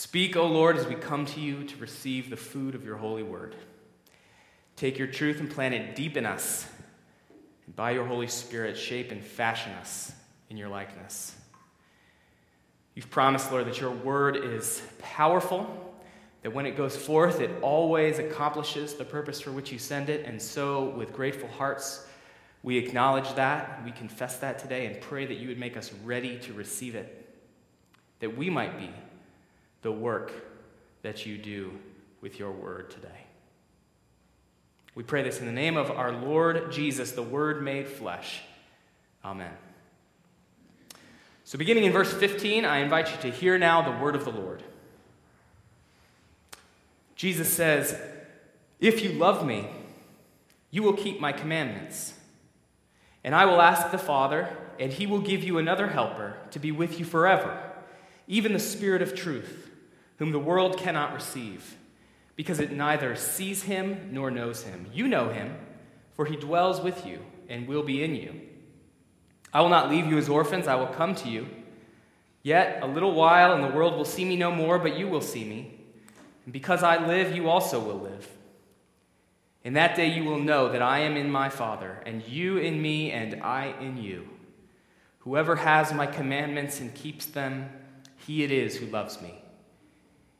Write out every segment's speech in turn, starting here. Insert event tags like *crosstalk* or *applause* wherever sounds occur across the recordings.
Speak, O Lord, as we come to you to receive the food of your holy word. Take your truth and plant it deep in us, and by your Holy Spirit, shape and fashion us in your likeness. You've promised, Lord, that your word is powerful, that when it goes forth, it always accomplishes the purpose for which you send it. And so, with grateful hearts, we acknowledge that, we confess that today, and pray that you would make us ready to receive it, that we might be the work that you do with your word today. We pray this in the name of our Lord Jesus, the Word made flesh. Amen. So, beginning in verse 15, I invite you to hear now the word of the Lord. Jesus says, If you love me, you will keep my commandments. And I will ask the Father, and he will give you another helper to be with you forever, even the Spirit of truth, whom the world cannot receive, because it neither sees him nor knows him. You know him, for he dwells with you and will be in you. I will not leave you as orphans, I will come to you. Yet a little while, and the world will see me no more, but you will see me. And because I live, you also will live. In that day you will know that I am in my Father, and you in me, and I in you. Whoever has my commandments and keeps them, he it is who loves me.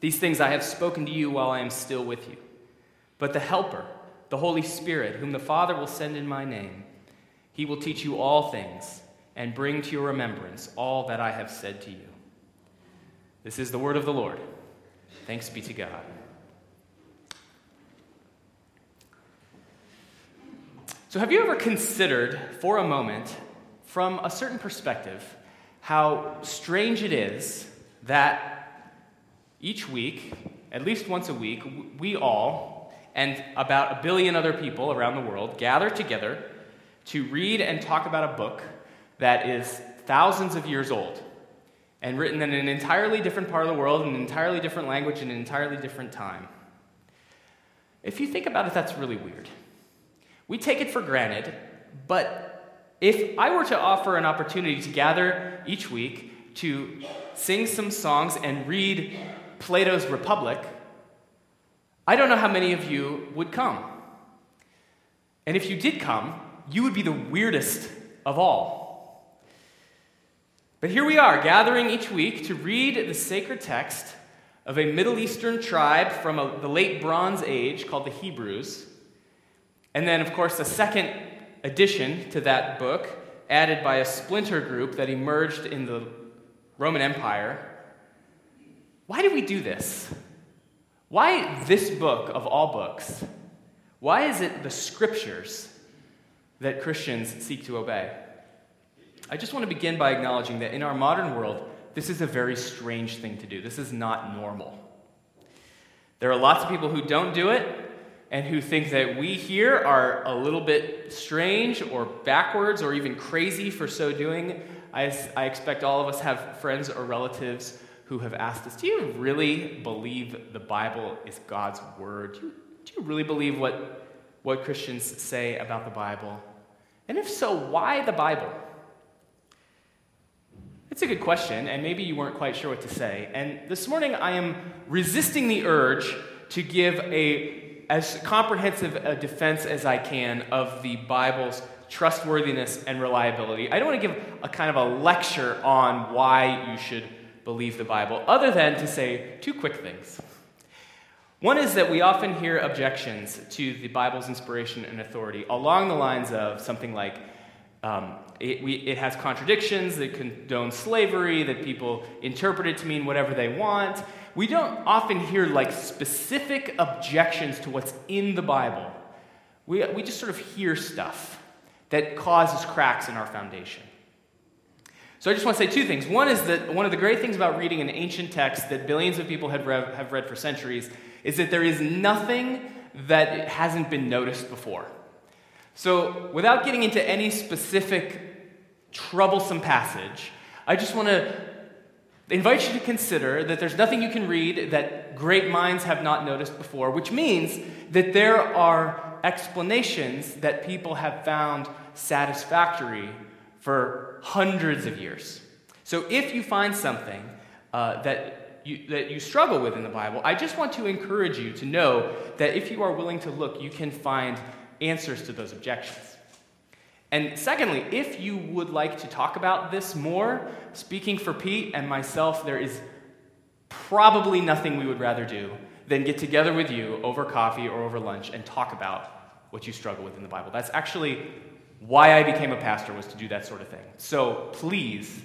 These things I have spoken to you while I am still with you. But the Helper, the Holy Spirit, whom the Father will send in my name, he will teach you all things and bring to your remembrance all that I have said to you. This is the word of the Lord. Thanks be to God. So, have you ever considered for a moment, from a certain perspective, how strange it is that each week, at least once a week, we all, and about a billion other people around the world, gather together to read and talk about a book that is thousands of years old and written in an entirely different part of the world, in an entirely different language, in an entirely different time. If you think about it, that's really weird. We take it for granted, but if I were to offer an opportunity to gather each week to sing some songs and read Plato's Republic, I don't know how many of you would come. And if you did come, you would be the weirdest of all. But here we are, gathering each week to read the sacred text of a Middle Eastern tribe from a, the late Bronze Age called the Hebrews. And then, of course, the second addition to that book, added by a splinter group that emerged in the Roman Empire. Why do we do this? Why this book of all books? Why is it the scriptures that Christians seek to obey? I just want to begin by acknowledging that in our modern world, this is a very strange thing to do. This is not normal. There are lots of people who don't do it and who think that we here are a little bit strange or backwards or even crazy for so doing. I, I expect all of us have friends or relatives who have asked us Do you really believe the Bible is God's word? Do you, do you really believe what, what Christians say about the Bible? And if so, why the Bible? It's a good question, and maybe you weren't quite sure what to say. And this morning I am resisting the urge to give a as comprehensive a defense as I can of the Bible's trustworthiness and reliability. I don't want to give a kind of a lecture on why you should believe the Bible, other than to say two quick things. One is that we often hear objections to the Bible's inspiration and authority along the lines of something like, um, it, we, it, has contradictions that condone slavery, that people interpret it to mean whatever they want. We don't often hear like specific objections to what's in the Bible. We, we just sort of hear stuff that causes cracks in our foundation. So I just want to say two things. One is that one of the great things about reading an ancient text that billions of people have read, have read for centuries is that there is nothing that hasn't been noticed before. So, without getting into any specific troublesome passage, I just want to invite you to consider that there's nothing you can read that great minds have not noticed before, which means that there are explanations that people have found satisfactory for hundreds of years. So, if you find something uh, that you, that you struggle with in the Bible, I just want to encourage you to know that if you are willing to look, you can find answers to those objections. And secondly, if you would like to talk about this more, speaking for Pete and myself, there is probably nothing we would rather do than get together with you over coffee or over lunch and talk about what you struggle with in the Bible. That's actually why I became a pastor was to do that sort of thing. So please,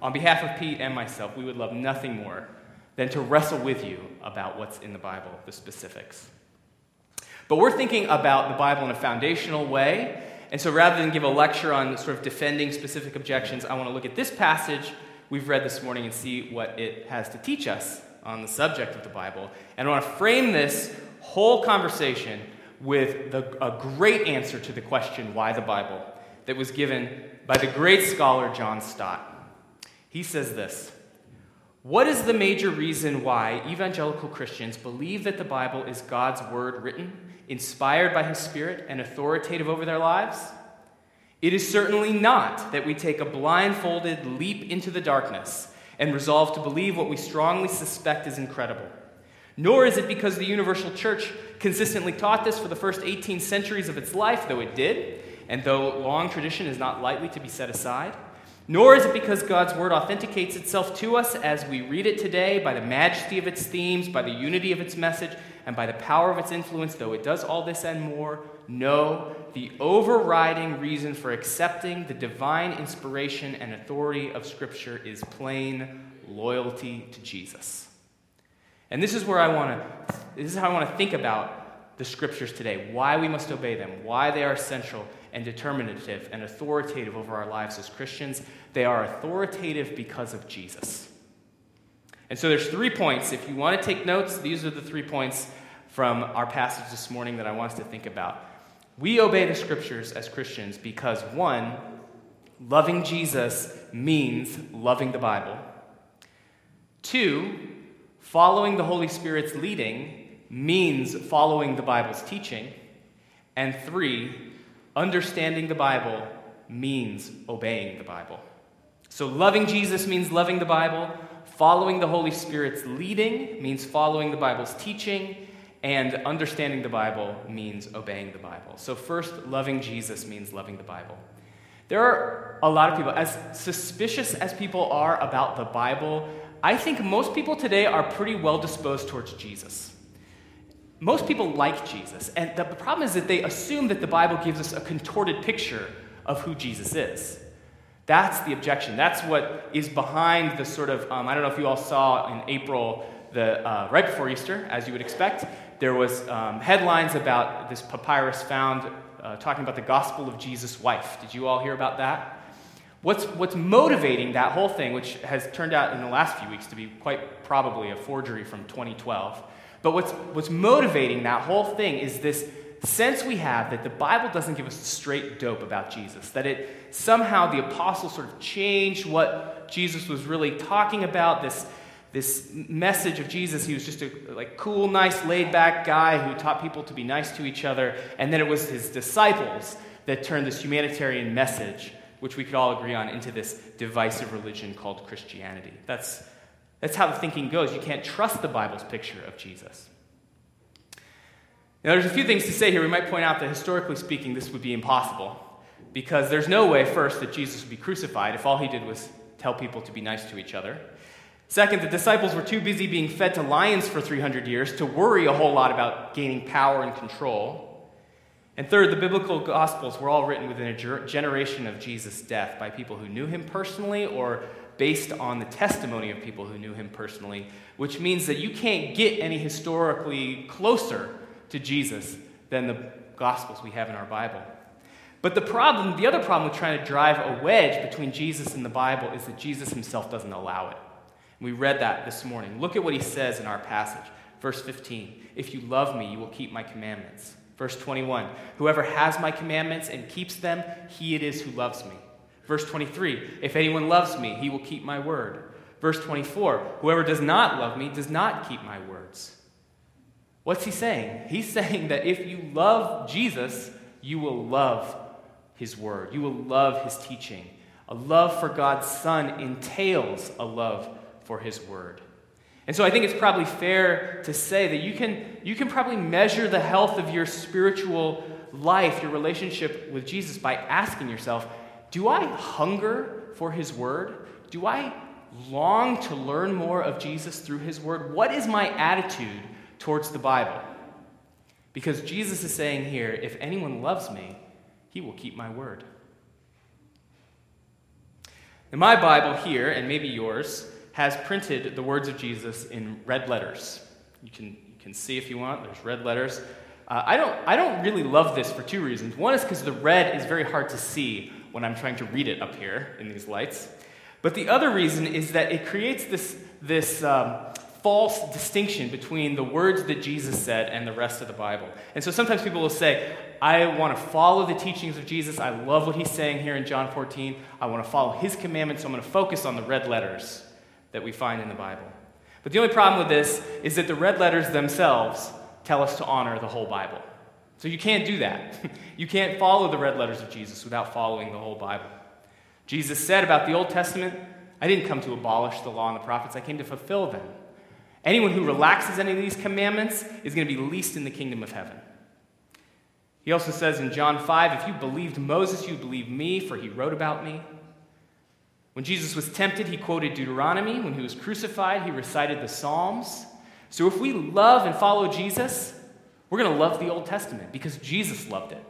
on behalf of Pete and myself, we would love nothing more than to wrestle with you about what's in the Bible, the specifics. But we're thinking about the Bible in a foundational way. And so rather than give a lecture on sort of defending specific objections, I want to look at this passage we've read this morning and see what it has to teach us on the subject of the Bible. And I want to frame this whole conversation with the, a great answer to the question, why the Bible, that was given by the great scholar John Stott. He says this what is the major reason why evangelical Christians believe that the Bible is God's word written, inspired by His Spirit, and authoritative over their lives? It is certainly not that we take a blindfolded leap into the darkness and resolve to believe what we strongly suspect is incredible. Nor is it because the universal church consistently taught this for the first 18 centuries of its life, though it did, and though long tradition is not lightly to be set aside. Nor is it because God's word authenticates itself to us as we read it today by the majesty of its themes, by the unity of its message, and by the power of its influence, though it does all this and more. No, the overriding reason for accepting the divine inspiration and authority of Scripture is plain loyalty to Jesus. And this is where I want to, this is how I want to think about the Scriptures today, why we must obey them, why they are essential and determinative and authoritative over our lives as Christians. They are authoritative because of Jesus. And so there's three points. If you want to take notes, these are the three points from our passage this morning that I want us to think about. We obey the scriptures as Christians because, one, loving Jesus means loving the Bible. Two, following the Holy Spirit's leading means following the Bible's teaching. And three, Understanding the Bible means obeying the Bible. So, loving Jesus means loving the Bible. Following the Holy Spirit's leading means following the Bible's teaching. And understanding the Bible means obeying the Bible. So, first, loving Jesus means loving the Bible. There are a lot of people, as suspicious as people are about the Bible, I think most people today are pretty well disposed towards Jesus most people like Jesus. And the problem is that they assume that the Bible gives us a contorted picture of who Jesus is. That's the objection. That's what is behind the sort of, um, I don't know if you all saw in April, the, uh, right before Easter, as you would expect, there was um, headlines about this papyrus found uh, talking about the gospel of Jesus' wife. Did you all hear about that? What's, what's motivating that whole thing, which has turned out in the last few weeks to be quite probably a forgery from 2012, but what's, what's motivating that whole thing is this sense we have that the Bible doesn't give us straight dope about Jesus, that it somehow the apostles sort of changed what Jesus was really talking about, this, this message of Jesus. He was just a like cool, nice, laid-back guy who taught people to be nice to each other, and then it was his disciples that turned this humanitarian message, which we could all agree on, into this divisive religion called Christianity. That's that's how the thinking goes. You can't trust the Bible's picture of Jesus. Now, there's a few things to say here. We might point out that historically speaking, this would be impossible because there's no way, first, that Jesus would be crucified if all he did was tell people to be nice to each other. Second, the disciples were too busy being fed to lions for 300 years to worry a whole lot about gaining power and control. And third, the biblical gospels were all written within a generation of Jesus' death by people who knew him personally or based on the testimony of people who knew him personally, which means that you can't get any historically closer to Jesus than the Gospels we have in our Bible. But the problem, the other problem with trying to drive a wedge between Jesus and the Bible is that Jesus himself doesn't allow it. We read that this morning. Look at what he says in our passage. Verse 15 If you love me, you will keep my commandments. Verse 21 Whoever has my commandments and keeps them, he it is who loves me. Verse 23 If anyone loves me, he will keep my word. Verse 24 Whoever does not love me does not keep my words. What's he saying? He's *laughs* saying that if you love Jesus, you will love his word. You will love his teaching. A love for God's Son entails a love for his word. And so I think it's probably fair to say that you can, you can probably measure the health of your spiritual life, your relationship with Jesus, by asking yourself Do I hunger for his word? Do I long to learn more of Jesus through his word? What is my attitude towards the Bible? Because Jesus is saying here, if anyone loves me, he will keep my word. In my Bible here, and maybe yours, has printed the words of Jesus in red letters. You can, you can see if you want, there's red letters. Uh, I, don't, I don't really love this for two reasons. One is because the red is very hard to see when I'm trying to read it up here in these lights. But the other reason is that it creates this, this um, false distinction between the words that Jesus said and the rest of the Bible. And so sometimes people will say, I want to follow the teachings of Jesus. I love what he's saying here in John 14. I want to follow his commandments, so I'm going to focus on the red letters that we find in the Bible. But the only problem with this is that the red letters themselves tell us to honor the whole Bible. So you can't do that. *laughs* you can't follow the red letters of Jesus without following the whole Bible. Jesus said about the Old Testament, I didn't come to abolish the law and the prophets, I came to fulfill them. Anyone who relaxes any of these commandments is going to be least in the kingdom of heaven. He also says in John 5 if you believed Moses, you believe me, for he wrote about me. When Jesus was tempted, he quoted Deuteronomy. When he was crucified, he recited the Psalms. So if we love and follow Jesus, we're going to love the Old Testament because Jesus loved it.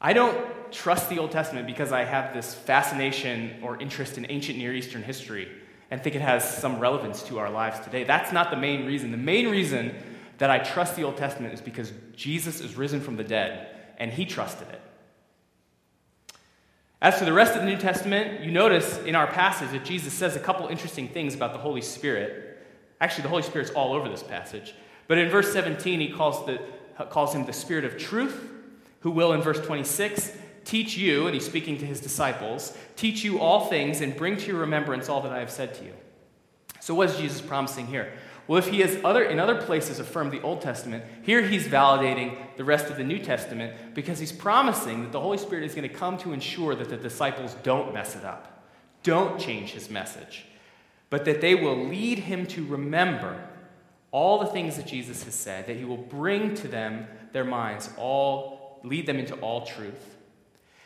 I don't trust the Old Testament because I have this fascination or interest in ancient Near Eastern history and think it has some relevance to our lives today. That's not the main reason. The main reason that I trust the Old Testament is because Jesus is risen from the dead and he trusted it. As for the rest of the New Testament, you notice in our passage that Jesus says a couple interesting things about the Holy Spirit. Actually, the Holy Spirit's all over this passage. But in verse 17, he calls, the, calls him the Spirit of truth, who will, in verse 26, teach you, and he's speaking to his disciples, teach you all things and bring to your remembrance all that I have said to you. So, what is Jesus promising here? Well, if he has other, in other places affirmed the Old Testament, here he's validating the rest of the New Testament because he's promising that the Holy Spirit is going to come to ensure that the disciples don't mess it up, don't change his message, but that they will lead him to remember all the things that Jesus has said, that he will bring to them their minds, all, lead them into all truth.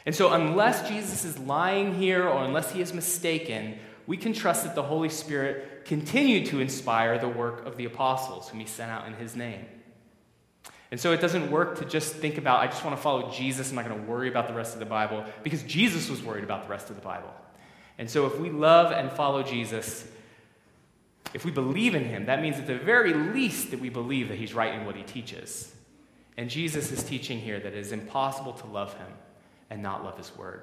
And so, unless Jesus is lying here or unless he is mistaken, we can trust that the Holy Continued to inspire the work of the apostles whom he sent out in his name. And so it doesn't work to just think about, I just want to follow Jesus, I'm not going to worry about the rest of the Bible, because Jesus was worried about the rest of the Bible. And so if we love and follow Jesus, if we believe in him, that means at the very least that we believe that he's right in what he teaches. And Jesus is teaching here that it is impossible to love him and not love his word.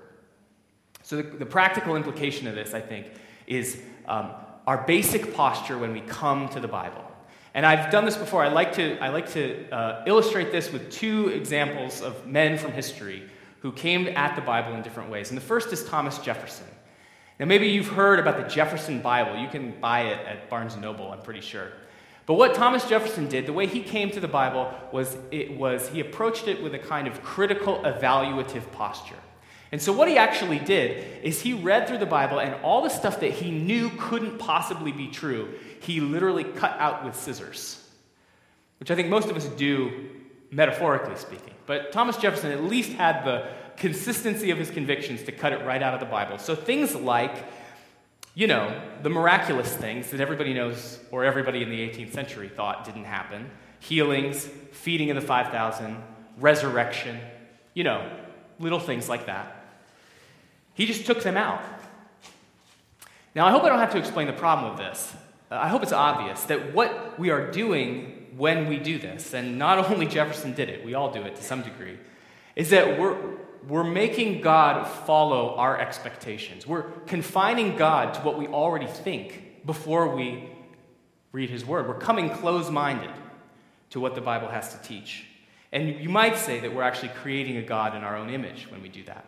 So, the, the practical implication of this, I think, is um, our basic posture when we come to the Bible. And I've done this before. I like to, I like to uh, illustrate this with two examples of men from history who came at the Bible in different ways. And the first is Thomas Jefferson. Now, maybe you've heard about the Jefferson Bible. You can buy it at Barnes & Noble, I'm pretty sure. But what Thomas Jefferson did, the way he came to the Bible, was, it was he approached it with a kind of critical, evaluative posture. And so, what he actually did is he read through the Bible, and all the stuff that he knew couldn't possibly be true, he literally cut out with scissors, which I think most of us do, metaphorically speaking. But Thomas Jefferson at least had the consistency of his convictions to cut it right out of the Bible. So, things like you know, the miraculous things that everybody knows or everybody in the 18th century thought didn't happen healings, feeding of the 5,000, resurrection, you know, little things like that. He just took them out. Now, I hope I don't have to explain the problem with this. I hope it's obvious that what we are doing when we do this, and not *laughs* only Jefferson did it, we all do it to some degree, is that we're, we're making God follow our expectations. We're confining God to what we already think before we read His Word. We're coming close minded to what the Bible has to teach. And you might say that we're actually creating a God in our own image when we do that.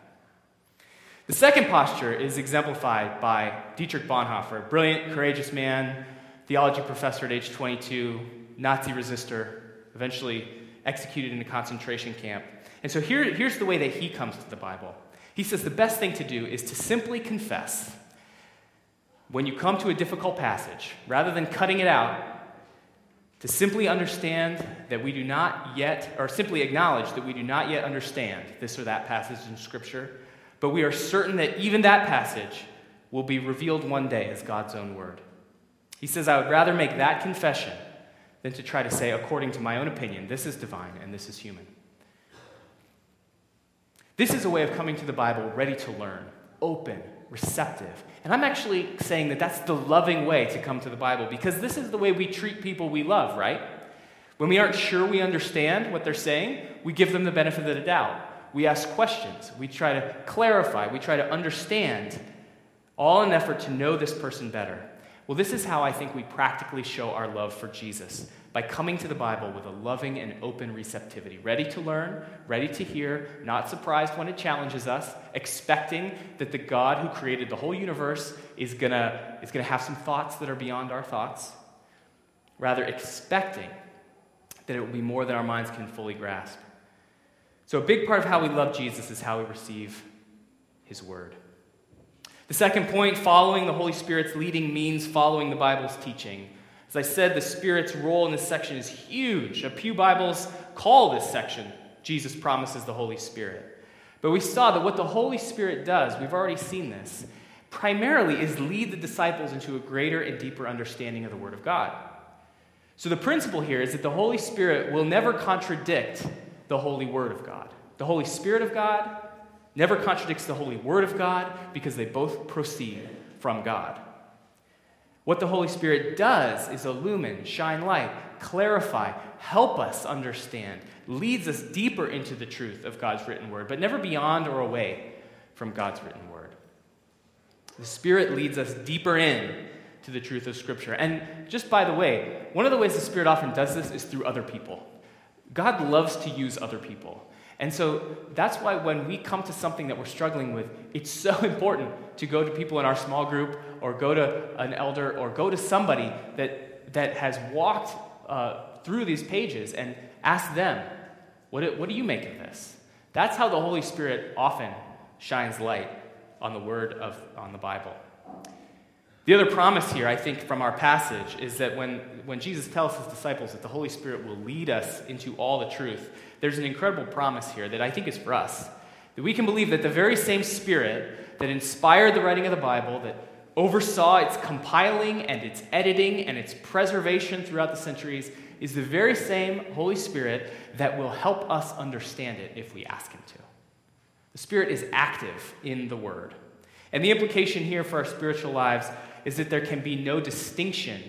The second posture is exemplified by Dietrich Bonhoeffer, a brilliant, courageous man, theology professor at age 22, Nazi resistor, eventually executed in a concentration camp. And so here, here's the way that he comes to the Bible. He says the best thing to do is to simply confess. When you come to a difficult passage, rather than cutting it out, to simply understand that we do not yet, or simply acknowledge that we do not yet understand this or that passage in Scripture, but we are certain that even that passage will be revealed one day as God's own word. He says, I would rather make that confession than to try to say, according to my own opinion, this is divine and this is human. This is a way of coming to the Bible ready to learn, open, receptive. And I'm actually saying that that's the loving way to come to the Bible because this is the way we treat people we love, right? When we aren't sure we understand what they're saying, we give them the benefit of the doubt. We ask questions. We try to clarify. We try to understand, all in an effort to know this person better. Well, this is how I think we practically show our love for Jesus by coming to the Bible with a loving and open receptivity, ready to learn, ready to hear, not surprised when it challenges us, expecting that the God who created the whole universe is going to is going to have some thoughts that are beyond our thoughts. Rather, expecting that it will be more than our minds can fully grasp. So, a big part of how we love Jesus is how we receive his word. The second point, following the Holy Spirit's leading, means following the Bible's teaching. As I said, the Spirit's role in this section is huge. A Pew Bibles call this section Jesus promises the Holy Spirit. But we saw that what the Holy Spirit does, we've already seen this, primarily is lead the disciples into a greater and deeper understanding of the Word of God. So the principle here is that the Holy Spirit will never contradict the Holy Word of God. The Holy Spirit of God never contradicts the Holy Word of God because they both proceed from God. What the Holy Spirit does is illumine, shine light, clarify, help us understand, leads us deeper into the truth of God's written word, but never beyond or away from God's written word. The Spirit leads us deeper in to the truth of Scripture. And just by the way, one of the ways the Spirit often does this is through other people. God loves to use other people. And so that's why when we come to something that we're struggling with, it's so *laughs* important to go to people in our small group or go to an elder or go to somebody that, that has walked uh, through these pages and ask them, what, what do you make of this? That's how the Holy Spirit often shines light on the word of on the Bible. The other promise here, I think, from our passage is that when, when Jesus tells his disciples that the Holy Spirit will lead us into all the truth, there's an incredible promise here that I think is for us. That we can believe that the very same Spirit that inspired the writing of the Bible, that oversaw its compiling and its editing and its preservation throughout the centuries, is the very same Holy Spirit that will help us understand it if we ask Him to. The Spirit is active in the Word. And the implication here for our spiritual lives is that there can be no distinction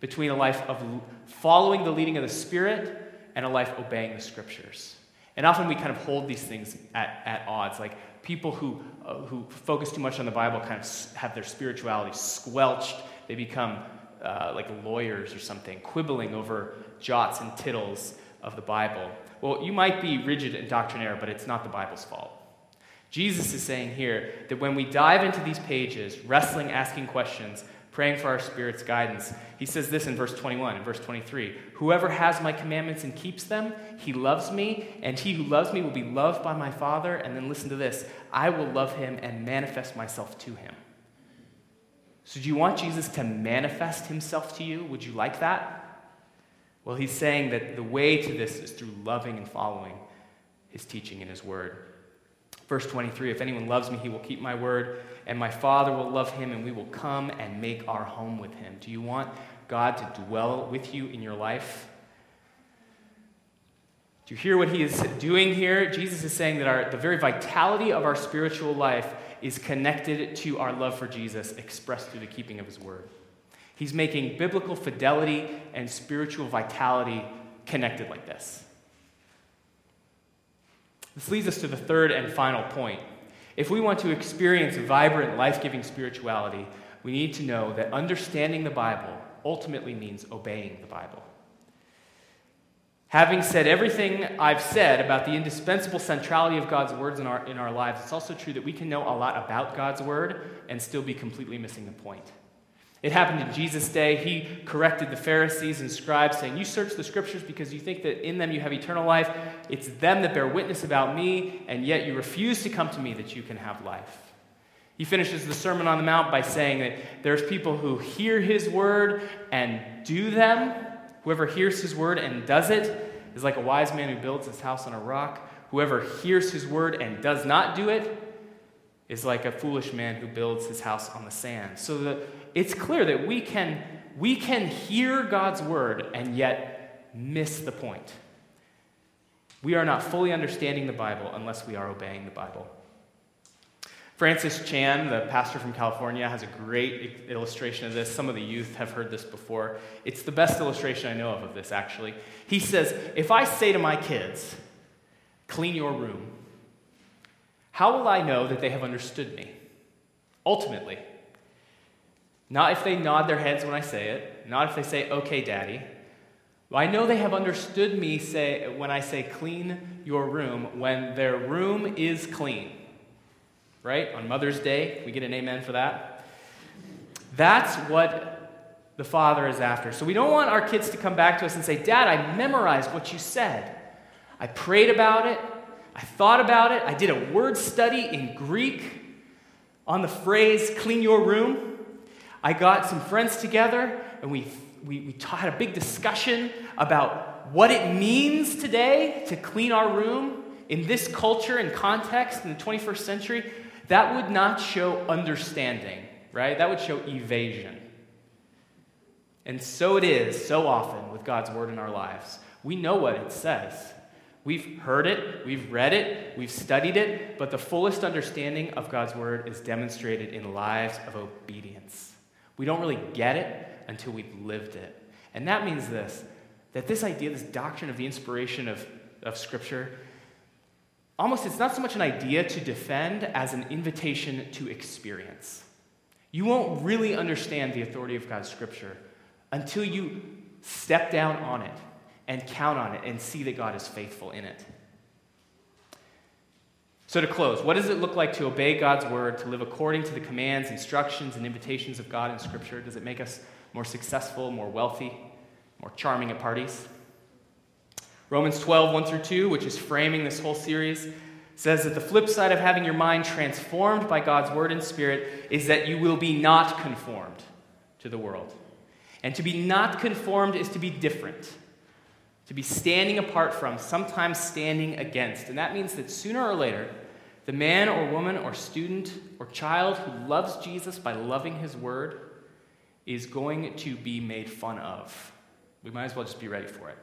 between a life of following the leading of the Spirit and a life obeying the Scriptures. And often we kind of hold these things at, at odds. Like people who, uh, who focus too much on the Bible kind of have their spirituality squelched. They become uh, like lawyers or something, quibbling over jots and tittles of the Bible. Well, you might be rigid and doctrinaire, but it's not the Bible's fault. Jesus is saying here that when we dive into these pages, wrestling, asking questions, praying for our spirit's guidance, he says this in verse 21 and verse 23 Whoever has my commandments and keeps them, he loves me, and he who loves me will be loved by my Father. And then listen to this I will love him and manifest myself to him. So, do you want Jesus to manifest himself to you? Would you like that? Well, he's saying that the way to this is through loving and following his teaching and his word. Verse 23 If anyone loves me, he will keep my word, and my Father will love him, and we will come and make our home with him. Do you want God to dwell with you in your life? Do you hear what he is doing here? Jesus is saying that our, the very vitality of our spiritual life is connected to our love for Jesus, expressed through the keeping of his word. He's making biblical fidelity and spiritual vitality connected like this. This leads us to the third and final point. If we want to experience vibrant, life giving spirituality, we need to know that understanding the Bible ultimately means obeying the Bible. Having said everything I've said about the indispensable centrality of God's words in our, in our lives, it's also true that we can know a lot about God's word and still be completely missing the point. It happened in Jesus' day. He corrected the Pharisees and scribes, saying, You search the scriptures because you think that in them you have eternal life. It's them that bear witness about me, and yet you refuse to come to me that you can have life. He finishes the Sermon on the Mount by saying that there's people who hear his word and do them, Whoever hears his word and does it is like a wise man who builds his house on a rock. Whoever hears his word and does not do it is like a foolish man who builds his house on the sand. So the, it's clear that we can, we can hear God's word and yet miss the point. We are not fully understanding the Bible unless we are obeying the Bible. Francis Chan, the pastor from California, has a great illustration of this. Some of the youth have heard this before. It's the best illustration I know of of this, actually. He says, If I say to my kids, clean your room, how will I know that they have understood me? Ultimately. Not if they nod their heads when I say it, not if they say, okay, daddy. I know they have understood me say, when I say clean your room, when their room is clean right? On Mother's Day, we get an amen for that. That's what the Father is after. So we don't want our kids to come back to us and say, Dad, I memorized what you said. I prayed about it. I thought about it. I did a word study in Greek on the phrase clean your room. I got some friends together and we, we, we had a big discussion about what it means today to clean our room in this culture and context in the 21st century that would not show understanding, right? That would show evasion. And so it is so often with God's word in our lives. We know what it says. We've heard it, we've read it, we've studied it, but the fullest understanding of God's word is demonstrated in lives of obedience. We don't really get it until we've lived it. And that means this that this idea, this doctrine of the inspiration of, of Scripture, almost it's not so much an idea to defend as an invitation to experience. You won't really understand the authority of God's scripture until you step down on it and count on it and see that God is faithful in it. So, to close, what does it look like to obey God's word, to live according to the commands, instructions, and invitations of God in Scripture? Does it make us more successful, more wealthy, more charming at parties? Romans 12, 1 through 2, which is framing this whole series, says that the flip side of having your mind transformed by God's word and spirit is that you will be not conformed to the world. And to be not conformed is to be different, to be standing apart from, sometimes standing against. And that means that sooner or later, the man or woman or student or child who loves Jesus by loving his word is going to be made fun of. We might as well just be ready for it.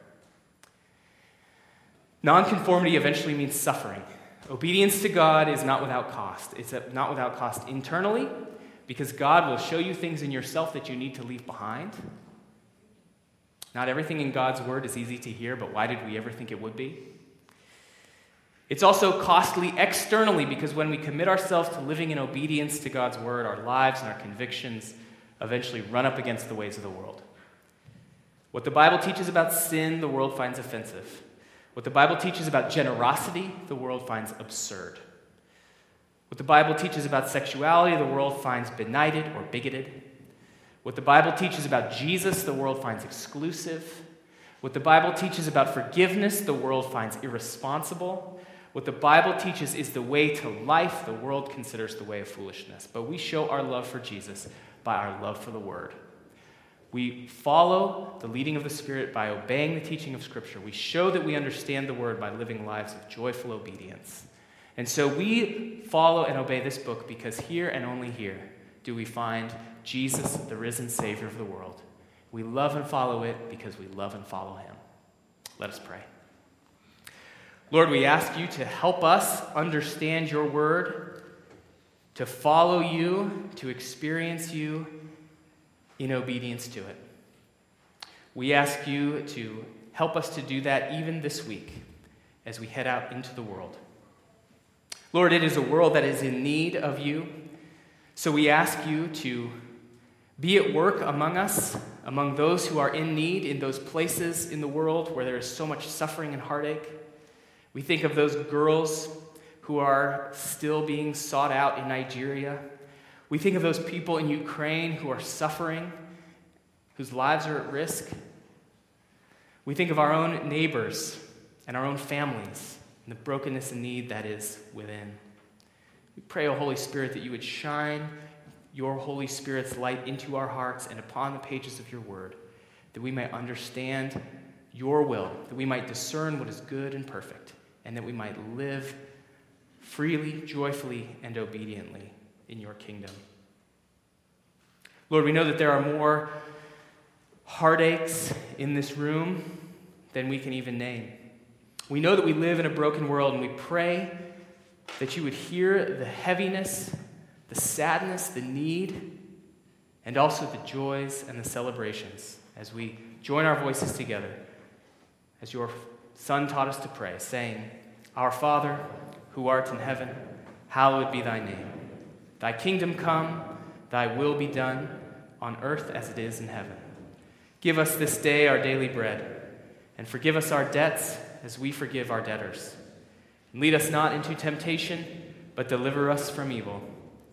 Nonconformity eventually means suffering. Obedience to God is not without cost. It's not without cost internally, because God will show you things in yourself that you need to leave behind. Not everything in God's word is easy to hear, but why did we ever think it would be? It's also costly externally because when we commit ourselves to living in obedience to God's word, our lives and our convictions eventually run up against the ways of the world. What the Bible teaches about sin, the world finds offensive. What the Bible teaches about generosity, the world finds absurd. What the Bible teaches about sexuality, the world finds benighted or bigoted. What the Bible teaches about Jesus, the world finds exclusive. What the Bible teaches about forgiveness, the world finds irresponsible. What the Bible teaches is the way to life, the world considers the way of foolishness. But we show our love for Jesus by our love for the Word. We follow the leading of the Spirit by obeying the teaching of Scripture. We show that we understand the Word by living lives of joyful obedience. And so we follow and obey this book because here and only here do we find Jesus, the risen Savior of the world. We love and follow it because we love and follow Him. Let us pray. Lord, we ask you to help us understand your word, to follow you, to experience you in obedience to it. We ask you to help us to do that even this week as we head out into the world. Lord, it is a world that is in need of you. So we ask you to be at work among us, among those who are in need, in those places in the world where there is so much suffering and heartache. We think of those girls who are still being sought out in Nigeria. We think of those people in Ukraine who are suffering, whose lives are at risk. We think of our own neighbors and our own families and the brokenness and need that is within. We pray, O Holy Spirit, that you would shine your Holy Spirit's light into our hearts and upon the pages of your word, that we might understand your will, that we might discern what is good and perfect, and that we might live freely, joyfully, and obediently in your kingdom. Lord, we know that there are more heartaches in this room than we can even name. We know that we live in a broken world, and we pray that you would hear the heaviness the sadness, the need, and also the joys and the celebrations as we join our voices together, as your Son taught us to pray, saying, Our Father, who art in heaven, hallowed be thy name. Thy kingdom come, thy will be done, on earth as it is in heaven. Give us this day our daily bread, and forgive us our debts as we forgive our debtors. Lead us not into temptation, but deliver us from evil.